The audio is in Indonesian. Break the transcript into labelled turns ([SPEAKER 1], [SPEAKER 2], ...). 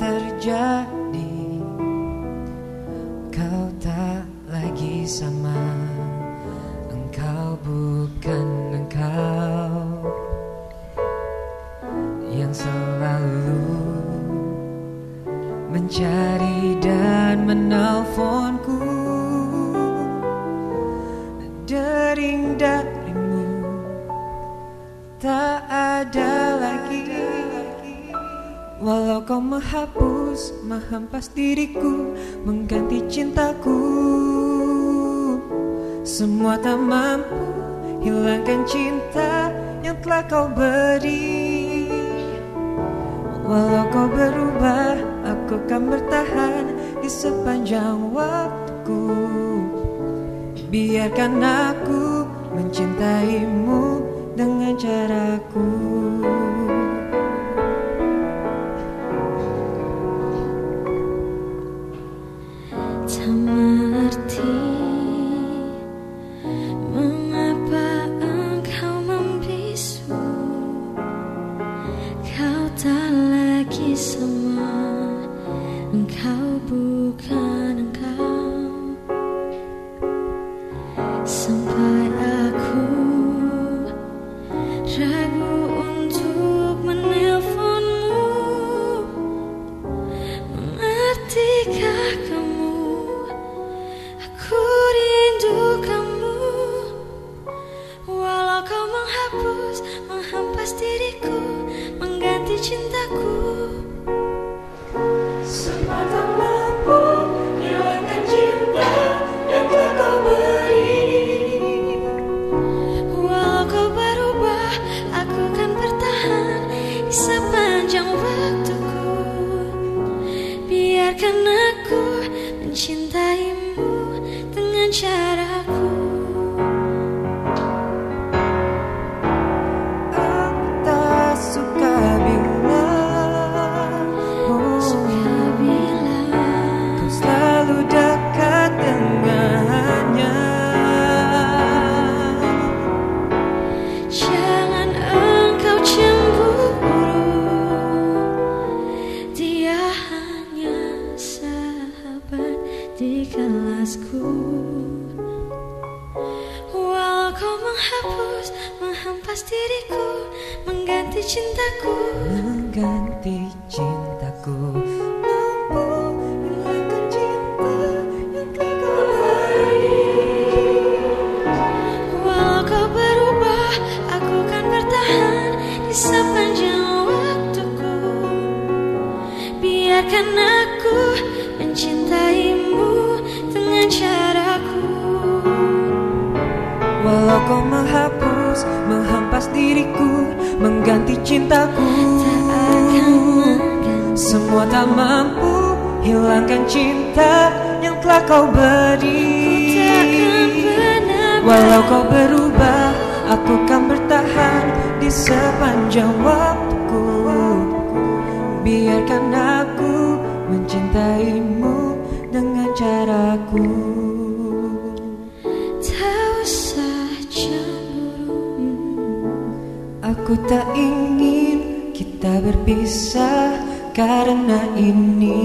[SPEAKER 1] Terjadi. Kau tak lagi sama mencari dan menelponku. Dering darimu tak ada lagi. Walau kau menghapus, menghempas diriku Mengganti cintaku. Semua tak mampu hilangkan cinta yang telah kau beri Walau kau berubah, aku akan bertahan di sepanjang waktuku Biarkan aku mencintaimu dengan caraku.
[SPEAKER 2] Tak mengerti mengapa engkau membisu. Kau tak 为什么你靠不靠 Biarkan aku mencintaimu dengan caraku di kelasku Walau kau menghapus, menghempas diriku Mengganti cintaku.
[SPEAKER 1] Mengganti cintaku. Mampu hilangkan cinta
[SPEAKER 2] Walau kau
[SPEAKER 1] menghapus, menghempas diriku Mengganti cintaku. Semua tak mampu hilangkan cinta yang telah kau beri. Walau kau berubah, aku kan bertahan di sepanjang waktuku Biarkan aku mencintaimu dengan caraku Aku tak ingin kita berpisah karena ini.